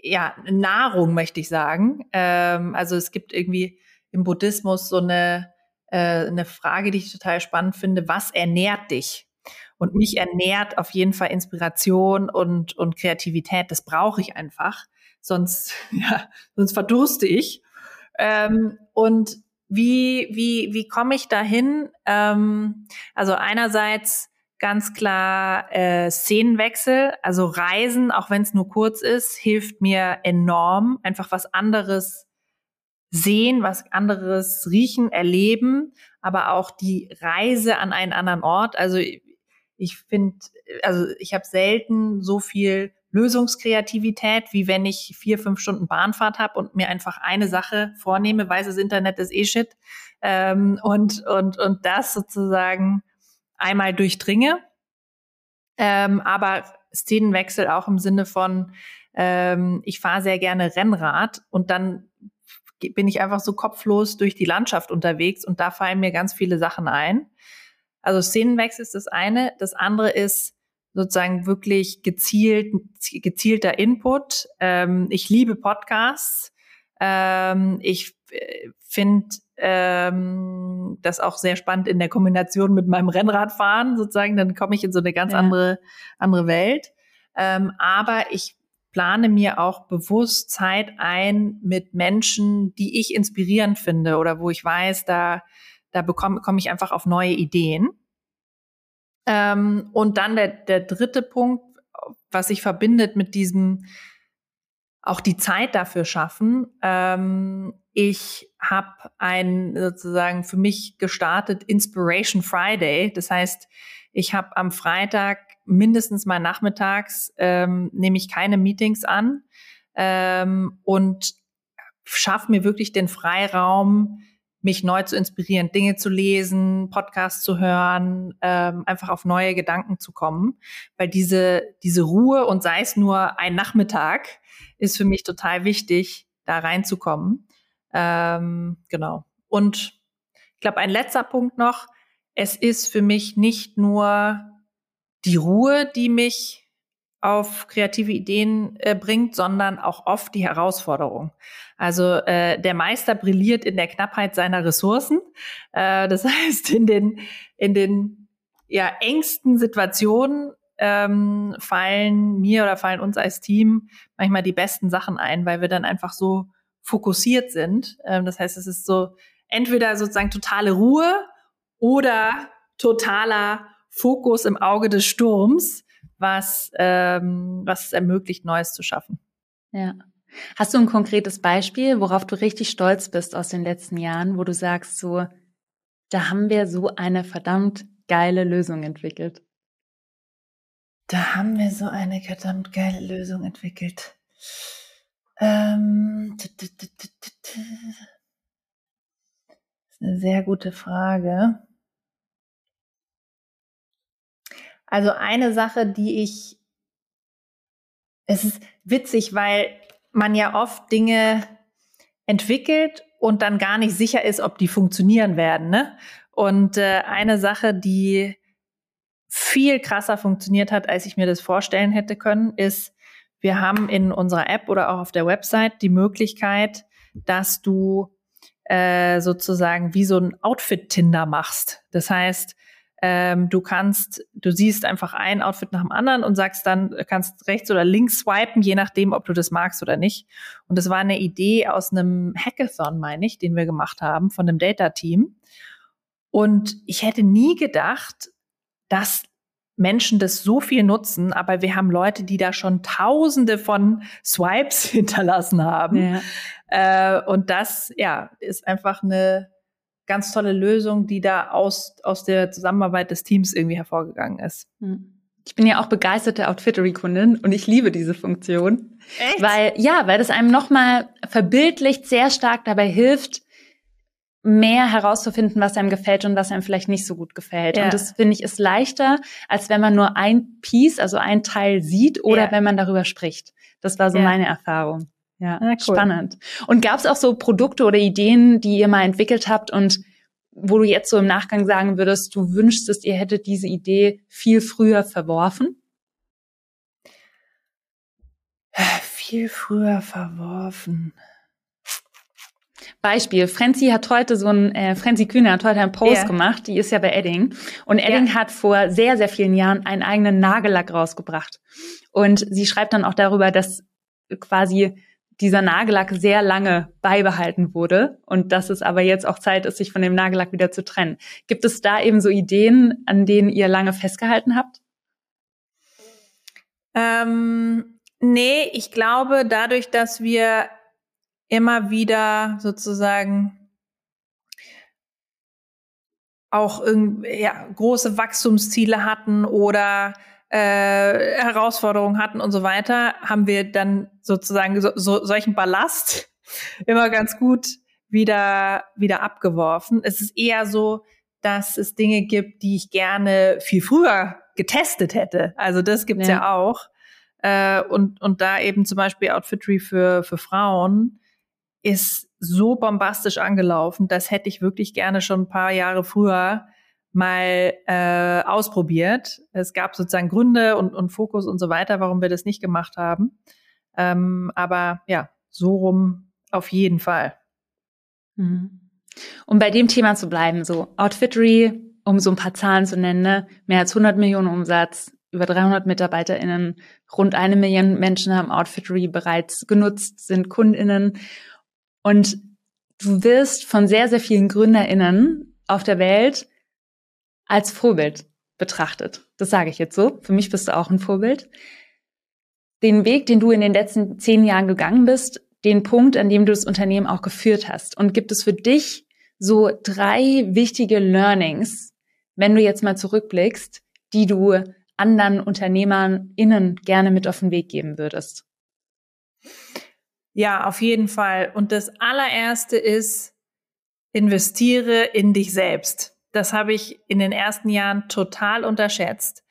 ja, Nahrung, möchte ich sagen. Ähm, also es gibt irgendwie im Buddhismus so eine, äh, eine Frage, die ich total spannend finde, was ernährt dich? Und mich ernährt auf jeden Fall Inspiration und, und Kreativität. Das brauche ich einfach. Sonst, *laughs* ja, sonst verdurste ich. Ähm, und wie, wie, wie komme ich dahin? Ähm, also einerseits ganz klar äh, Szenenwechsel, also Reisen, auch wenn es nur kurz ist, hilft mir enorm. Einfach was anderes sehen, was anderes riechen, erleben, aber auch die Reise an einen anderen Ort. Also ich finde, also ich habe selten so viel Lösungskreativität, wie wenn ich vier, fünf Stunden Bahnfahrt habe und mir einfach eine Sache vornehme, weiß das Internet ist eh shit, ähm, und, und, und das sozusagen einmal durchdringe. Ähm, aber Szenenwechsel auch im Sinne von, ähm, ich fahre sehr gerne Rennrad und dann bin ich einfach so kopflos durch die Landschaft unterwegs und da fallen mir ganz viele Sachen ein. Also Szenenwechsel ist das eine. Das andere ist, sozusagen wirklich gezielt, gezielter Input. Ähm, ich liebe Podcasts. Ähm, ich äh, finde ähm, das auch sehr spannend in der Kombination mit meinem Rennradfahren sozusagen. Dann komme ich in so eine ganz ja. andere, andere Welt. Ähm, aber ich plane mir auch bewusst Zeit ein mit Menschen, die ich inspirierend finde oder wo ich weiß, da, da bekomme, komme ich einfach auf neue Ideen. Ähm, und dann der, der dritte Punkt, was sich verbindet mit diesem auch die Zeit dafür schaffen, ähm, ich habe ein sozusagen für mich gestartet Inspiration Friday. Das heißt, ich habe am Freitag mindestens mal nachmittags ähm, nehme ich keine Meetings an ähm, und schaffe mir wirklich den Freiraum, mich neu zu inspirieren, Dinge zu lesen, Podcasts zu hören, ähm, einfach auf neue Gedanken zu kommen. Weil diese, diese Ruhe und sei es nur ein Nachmittag, ist für mich total wichtig, da reinzukommen. Ähm, genau. Und ich glaube, ein letzter Punkt noch. Es ist für mich nicht nur die Ruhe, die mich auf kreative Ideen äh, bringt, sondern auch oft die Herausforderung. Also äh, der Meister brilliert in der Knappheit seiner Ressourcen. Äh, das *laughs* heißt, in den, in den ja, engsten Situationen ähm, fallen mir oder fallen uns als Team manchmal die besten Sachen ein, weil wir dann einfach so fokussiert sind. Ähm, das heißt, es ist so entweder sozusagen totale Ruhe oder totaler Fokus im Auge des Sturms was, ähm, was es ermöglicht, Neues zu schaffen. Ja. Hast du ein konkretes Beispiel, worauf du richtig stolz bist aus den letzten Jahren, wo du sagst, so, da haben wir so eine verdammt geile Lösung entwickelt? Da haben wir so eine verdammt geile Lösung entwickelt. Ähm, das ist eine sehr gute Frage. Also eine Sache, die ich, es ist witzig, weil man ja oft Dinge entwickelt und dann gar nicht sicher ist, ob die funktionieren werden. Ne? Und äh, eine Sache, die viel krasser funktioniert hat, als ich mir das vorstellen hätte können, ist, wir haben in unserer App oder auch auf der Website die Möglichkeit, dass du äh, sozusagen wie so ein Outfit-Tinder machst. Das heißt, ähm, du kannst, du siehst einfach ein Outfit nach dem anderen und sagst dann, kannst rechts oder links swipen, je nachdem, ob du das magst oder nicht. Und das war eine Idee aus einem Hackathon, meine ich, den wir gemacht haben von einem Data-Team. Und ich hätte nie gedacht, dass Menschen das so viel nutzen, aber wir haben Leute, die da schon tausende von Swipes *laughs* hinterlassen haben. Ja. Äh, und das, ja, ist einfach eine, ganz tolle Lösung, die da aus, aus der Zusammenarbeit des Teams irgendwie hervorgegangen ist. Hm. Ich bin ja auch begeisterte Outfittery-Kundin und ich liebe diese Funktion. Echt? Weil, ja, weil das einem nochmal verbildlicht sehr stark dabei hilft, mehr herauszufinden, was einem gefällt und was einem vielleicht nicht so gut gefällt. Ja. Und das finde ich ist leichter, als wenn man nur ein Piece, also ein Teil sieht oder ja. wenn man darüber spricht. Das war so ja. meine Erfahrung. Ja, ja cool. spannend. Und gab es auch so Produkte oder Ideen, die ihr mal entwickelt habt und wo du jetzt so im Nachgang sagen würdest, du wünschst, ihr hättet diese Idee viel früher verworfen? Viel früher verworfen. Beispiel, Frenzy hat heute so ein, äh, Frenzy Kühne hat heute einen Post yeah. gemacht, die ist ja bei Edding. Und Edding yeah. hat vor sehr, sehr vielen Jahren einen eigenen Nagellack rausgebracht. Und sie schreibt dann auch darüber, dass quasi dieser Nagellack sehr lange beibehalten wurde und dass es aber jetzt auch Zeit ist, sich von dem Nagellack wieder zu trennen. Gibt es da eben so Ideen, an denen ihr lange festgehalten habt? Ähm, nee, ich glaube, dadurch, dass wir immer wieder sozusagen auch ja, große Wachstumsziele hatten oder äh, Herausforderungen hatten und so weiter, haben wir dann sozusagen so, so, solchen Ballast *laughs* immer ganz gut wieder, wieder abgeworfen. Es ist eher so, dass es Dinge gibt, die ich gerne viel früher getestet hätte. Also das gibt's ja, ja auch. Äh, und, und da eben zum Beispiel Outfitry für, für Frauen ist so bombastisch angelaufen, das hätte ich wirklich gerne schon ein paar Jahre früher mal äh, ausprobiert. Es gab sozusagen Gründe und, und Fokus und so weiter, warum wir das nicht gemacht haben. Ähm, aber ja, so rum auf jeden Fall. Mhm. Um bei dem Thema zu bleiben, so Outfittery, um so ein paar Zahlen zu nennen, ne? mehr als 100 Millionen Umsatz, über 300 MitarbeiterInnen, rund eine Million Menschen haben Outfittery bereits genutzt, sind KundInnen. Und du wirst von sehr, sehr vielen GründerInnen auf der Welt als Vorbild betrachtet. Das sage ich jetzt so. Für mich bist du auch ein Vorbild. Den Weg, den du in den letzten zehn Jahren gegangen bist, den Punkt, an dem du das Unternehmen auch geführt hast? Und gibt es für dich so drei wichtige Learnings, wenn du jetzt mal zurückblickst, die du anderen Unternehmern innen gerne mit auf den Weg geben würdest? Ja, auf jeden Fall. Und das allererste ist, investiere in dich selbst. Das habe ich in den ersten Jahren total unterschätzt.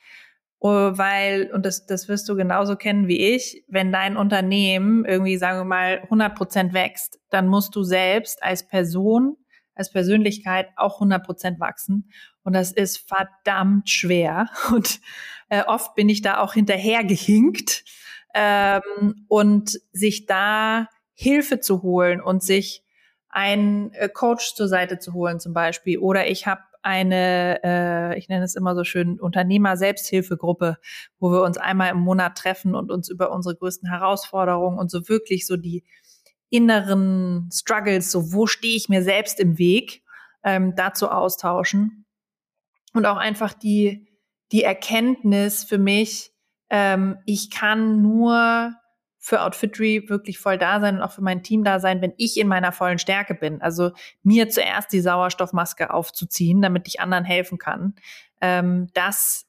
Oh, weil, und das, das wirst du genauso kennen wie ich, wenn dein Unternehmen irgendwie, sagen wir mal, 100 Prozent wächst, dann musst du selbst als Person, als Persönlichkeit auch 100 Prozent wachsen. Und das ist verdammt schwer. *laughs* Und äh, oft bin ich da auch hinterhergehinkt. Ähm, und sich da Hilfe zu holen und sich einen äh, Coach zur Seite zu holen zum Beispiel. Oder ich habe eine, äh, ich nenne es immer so schön, Unternehmer-Selbsthilfegruppe, wo wir uns einmal im Monat treffen und uns über unsere größten Herausforderungen und so wirklich so die inneren Struggles, so wo stehe ich mir selbst im Weg, ähm, dazu austauschen. Und auch einfach die, die Erkenntnis für mich, ähm, ich kann nur für Outfitry wirklich voll da sein und auch für mein Team da sein, wenn ich in meiner vollen Stärke bin. Also mir zuerst die Sauerstoffmaske aufzuziehen, damit ich anderen helfen kann. Ähm, das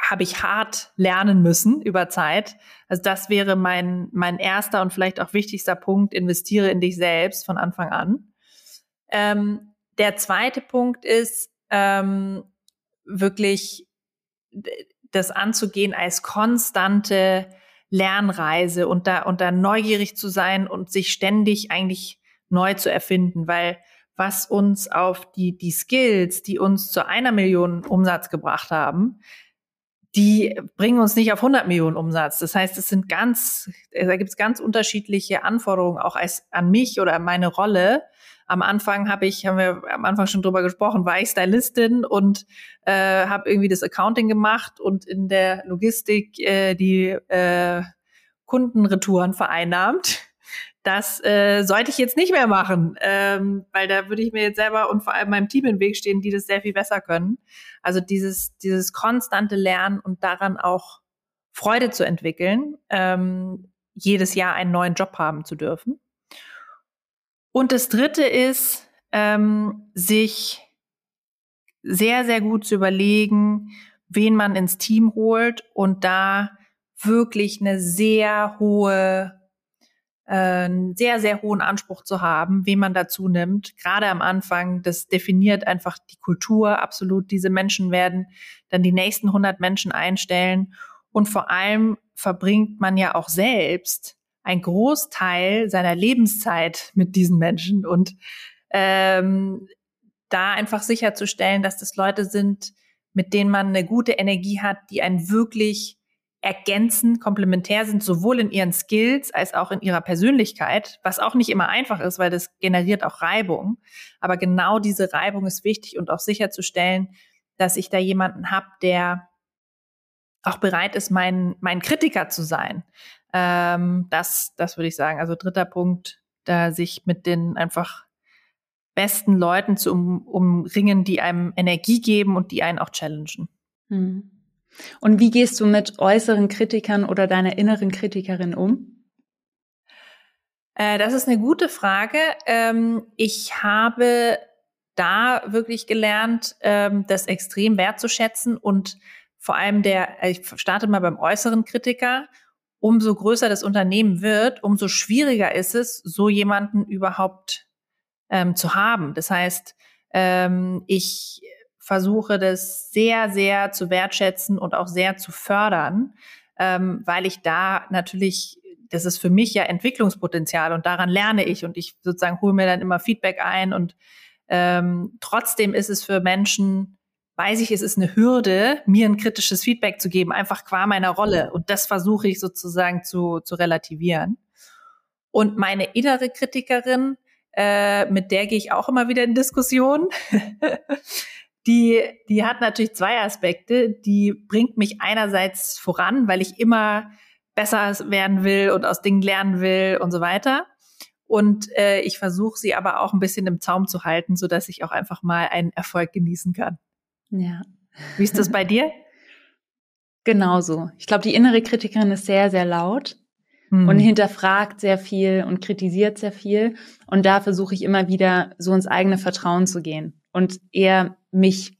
habe ich hart lernen müssen über Zeit. Also das wäre mein, mein erster und vielleicht auch wichtigster Punkt. Investiere in dich selbst von Anfang an. Ähm, der zweite Punkt ist ähm, wirklich das anzugehen als konstante Lernreise und da, und da neugierig zu sein und sich ständig eigentlich neu zu erfinden, weil was uns auf die, die Skills, die uns zu einer Million Umsatz gebracht haben, die bringen uns nicht auf 100 Millionen Umsatz. Das heißt, es sind ganz, da gibt es ganz unterschiedliche Anforderungen auch als, an mich oder an meine Rolle. Am Anfang habe ich, haben wir am Anfang schon drüber gesprochen, war ich Stylistin und äh, habe irgendwie das Accounting gemacht und in der Logistik äh, die äh, Kundenretouren vereinnahmt. Das äh, sollte ich jetzt nicht mehr machen, ähm, weil da würde ich mir jetzt selber und vor allem meinem Team im Weg stehen, die das sehr viel besser können. Also dieses, dieses konstante Lernen und daran auch Freude zu entwickeln, ähm, jedes Jahr einen neuen Job haben zu dürfen. Und das Dritte ist, ähm, sich sehr, sehr gut zu überlegen, wen man ins Team holt und da wirklich eine sehr hohe, äh, einen sehr, sehr hohen Anspruch zu haben, wen man dazu nimmt. Gerade am Anfang, das definiert einfach die Kultur absolut. Diese Menschen werden dann die nächsten 100 Menschen einstellen und vor allem verbringt man ja auch selbst ein Großteil seiner Lebenszeit mit diesen Menschen und ähm, da einfach sicherzustellen, dass das Leute sind, mit denen man eine gute Energie hat, die einen wirklich ergänzend, komplementär sind, sowohl in ihren Skills als auch in ihrer Persönlichkeit, was auch nicht immer einfach ist, weil das generiert auch Reibung. Aber genau diese Reibung ist wichtig und auch sicherzustellen, dass ich da jemanden habe, der auch bereit ist, mein, mein Kritiker zu sein. Ähm, das, das würde ich sagen. Also dritter Punkt, da sich mit den einfach besten Leuten zu um, umringen, die einem Energie geben und die einen auch challengen. Hm. Und wie gehst du mit äußeren Kritikern oder deiner inneren Kritikerin um? Äh, das ist eine gute Frage. Ähm, ich habe da wirklich gelernt, ähm, das extrem wertzuschätzen und vor allem der, ich starte mal beim äußeren Kritiker umso größer das Unternehmen wird, umso schwieriger ist es, so jemanden überhaupt ähm, zu haben. Das heißt, ähm, ich versuche das sehr, sehr zu wertschätzen und auch sehr zu fördern, ähm, weil ich da natürlich, das ist für mich ja Entwicklungspotenzial und daran lerne ich und ich sozusagen hole mir dann immer Feedback ein und ähm, trotzdem ist es für Menschen weiß ich, es ist eine Hürde, mir ein kritisches Feedback zu geben, einfach qua meiner Rolle. Und das versuche ich sozusagen zu, zu relativieren. Und meine innere Kritikerin, äh, mit der gehe ich auch immer wieder in Diskussionen. *laughs* die, die hat natürlich zwei Aspekte. Die bringt mich einerseits voran, weil ich immer besser werden will und aus Dingen lernen will und so weiter. Und äh, ich versuche sie aber auch ein bisschen im Zaum zu halten, so dass ich auch einfach mal einen Erfolg genießen kann. Ja. Wie ist das bei dir? *laughs* Genauso. Ich glaube, die innere Kritikerin ist sehr, sehr laut. mhm. und hinterfragt sehr viel und kritisiert sehr viel. Und da versuche ich immer wieder so ins eigene Vertrauen zu gehen und eher mich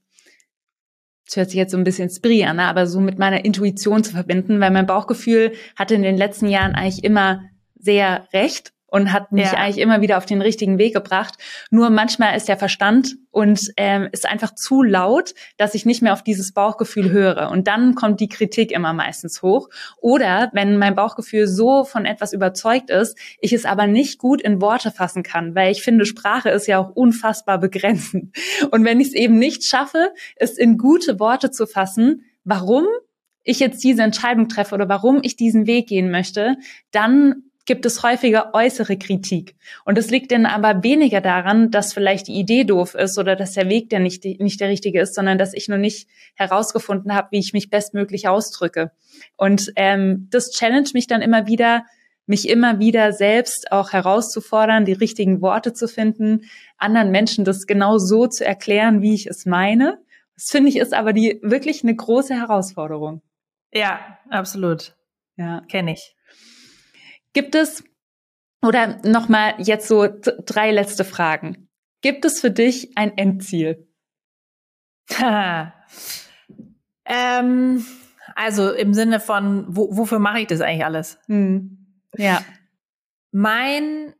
das hört sich jetzt so ein bisschen spri an, ne, aber so mit meiner Intuition zu verbinden, weil mein Bauchgefühl hatte in den letzten Jahren eigentlich immer sehr recht und hat mich ja. eigentlich immer wieder auf den richtigen Weg gebracht. Nur manchmal ist der Verstand und ähm, ist einfach zu laut, dass ich nicht mehr auf dieses Bauchgefühl höre. Und dann kommt die Kritik immer meistens hoch. Oder wenn mein Bauchgefühl so von etwas überzeugt ist, ich es aber nicht gut in Worte fassen kann, weil ich finde, Sprache ist ja auch unfassbar begrenzend. Und wenn ich es eben nicht schaffe, es in gute Worte zu fassen, warum ich jetzt diese Entscheidung treffe oder warum ich diesen Weg gehen möchte, dann gibt es häufiger äußere Kritik. Und es liegt dann aber weniger daran, dass vielleicht die Idee doof ist oder dass der Weg der nicht, nicht der richtige ist, sondern dass ich noch nicht herausgefunden habe, wie ich mich bestmöglich ausdrücke. Und ähm, das challenge mich dann immer wieder, mich immer wieder selbst auch herauszufordern, die richtigen Worte zu finden, anderen Menschen das genau so zu erklären, wie ich es meine. Das finde ich ist aber die wirklich eine große Herausforderung. Ja, absolut. Ja, kenne ich. Gibt es, oder nochmal jetzt so drei letzte Fragen. Gibt es für dich ein Endziel? *laughs* ähm, also im Sinne von, wo, wofür mache ich das eigentlich alles? Hm. Ja. Mein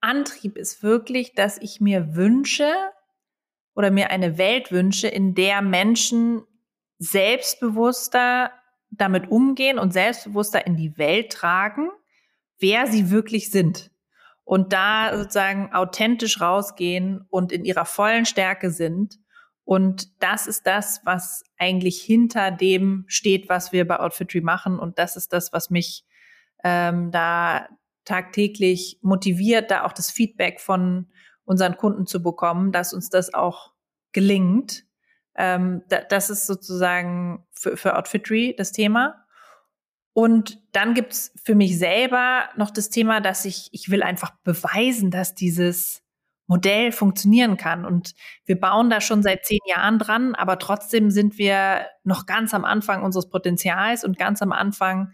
Antrieb ist wirklich, dass ich mir wünsche oder mir eine Welt wünsche, in der Menschen selbstbewusster damit umgehen und selbstbewusster in die Welt tragen wer sie wirklich sind. Und da sozusagen authentisch rausgehen und in ihrer vollen Stärke sind. Und das ist das, was eigentlich hinter dem steht, was wir bei Outfitry machen. Und das ist das, was mich ähm, da tagtäglich motiviert, da auch das Feedback von unseren Kunden zu bekommen, dass uns das auch gelingt. Ähm, da, das ist sozusagen für, für Outfitry das Thema. Und dann gibt's für mich selber noch das Thema, dass ich, ich will einfach beweisen, dass dieses Modell funktionieren kann. Und wir bauen da schon seit zehn Jahren dran, aber trotzdem sind wir noch ganz am Anfang unseres Potenzials und ganz am Anfang,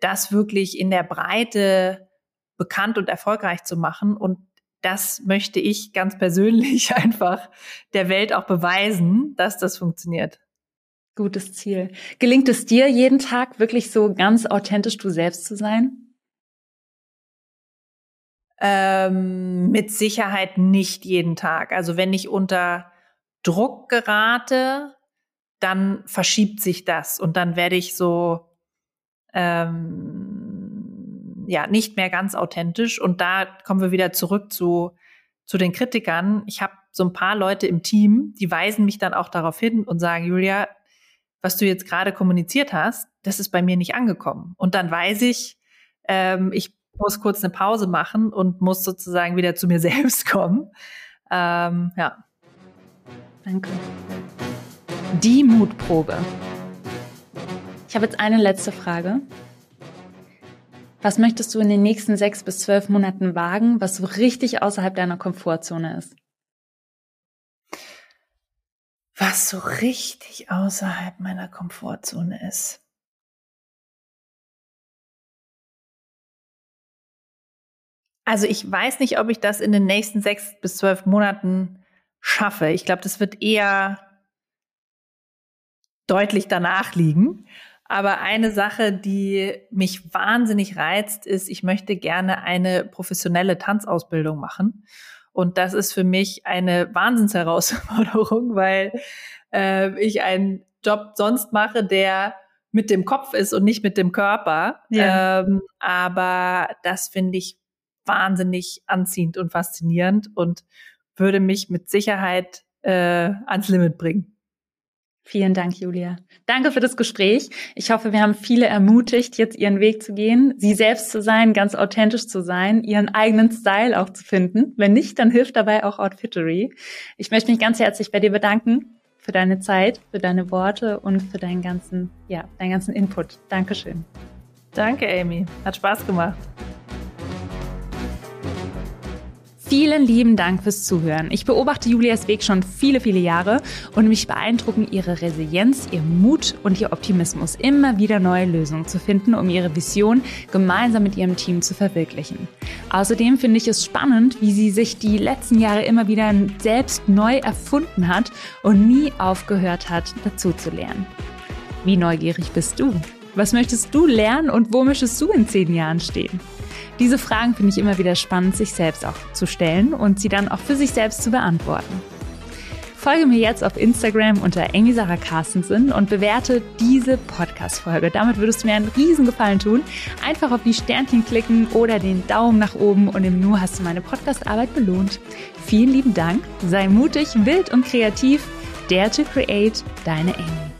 das wirklich in der Breite bekannt und erfolgreich zu machen. Und das möchte ich ganz persönlich *laughs* einfach der Welt auch beweisen, dass das funktioniert. Gutes Ziel. Gelingt es dir jeden Tag wirklich so ganz authentisch du selbst zu sein? Ähm, mit Sicherheit nicht jeden Tag. Also wenn ich unter Druck gerate, dann verschiebt sich das und dann werde ich so ähm, ja nicht mehr ganz authentisch. Und da kommen wir wieder zurück zu zu den Kritikern. Ich habe so ein paar Leute im Team, die weisen mich dann auch darauf hin und sagen, Julia, was du jetzt gerade kommuniziert hast, das ist bei mir nicht angekommen. Und dann weiß ich, ähm, ich muss kurz eine Pause machen und muss sozusagen wieder zu mir *laughs* selbst kommen. Ähm, ja. Danke. Die Mutprobe. Ich habe jetzt eine letzte Frage. Was möchtest du in den nächsten sechs bis zwölf Monaten wagen, was so richtig außerhalb deiner Komfortzone ist? Was so richtig außerhalb meiner Komfortzone ist. Also ich weiß nicht, ob ich das in den nächsten sechs bis zwölf Monaten schaffe. Ich glaube, das wird eher deutlich danach liegen. Aber eine Sache, die mich wahnsinnig reizt, ist, ich möchte gerne eine professionelle Tanzausbildung machen. Und das ist für mich eine Wahnsinnsherausforderung, *laughs* weil äh, ich einen Job sonst mache, der mit dem Kopf ist und nicht mit dem Körper. Ja. Ähm, aber das finde ich wahnsinnig anziehend und faszinierend und würde mich mit Sicherheit äh, ans Limit bringen. Vielen Dank, Julia. Danke für das Gespräch. Ich hoffe, wir haben viele ermutigt, jetzt ihren Weg zu gehen, sie selbst zu sein, ganz authentisch zu sein, ihren eigenen Style auch zu finden. Wenn nicht, dann hilft dabei auch Outfittery. Ich möchte mich ganz herzlich bei dir bedanken für deine Zeit, für deine Worte und für deinen ganzen, ja, deinen ganzen Input. Dankeschön. Danke, Amy. Hat Spaß gemacht. Vielen lieben Dank fürs Zuhören. Ich beobachte Julias Weg schon viele, viele Jahre und mich beeindrucken ihre Resilienz, ihr Mut und ihr Optimismus, immer wieder neue Lösungen zu finden, um ihre Vision gemeinsam mit ihrem Team zu verwirklichen. Außerdem finde ich es spannend, wie sie sich die letzten Jahre immer wieder selbst neu erfunden hat und nie aufgehört hat, dazu zu lernen. Wie neugierig bist du? Was möchtest du lernen und wo möchtest du in zehn Jahren stehen? Diese Fragen finde ich immer wieder spannend, sich selbst auch zu stellen und sie dann auch für sich selbst zu beantworten. Folge mir jetzt auf Instagram unter Sarah Carstensen und bewerte diese Podcast-Folge. Damit würdest du mir einen riesen Gefallen tun. Einfach auf die Sternchen klicken oder den Daumen nach oben und im Nu hast du meine Podcast-Arbeit belohnt. Vielen lieben Dank. Sei mutig, wild und kreativ. Dare to create, deine Amy.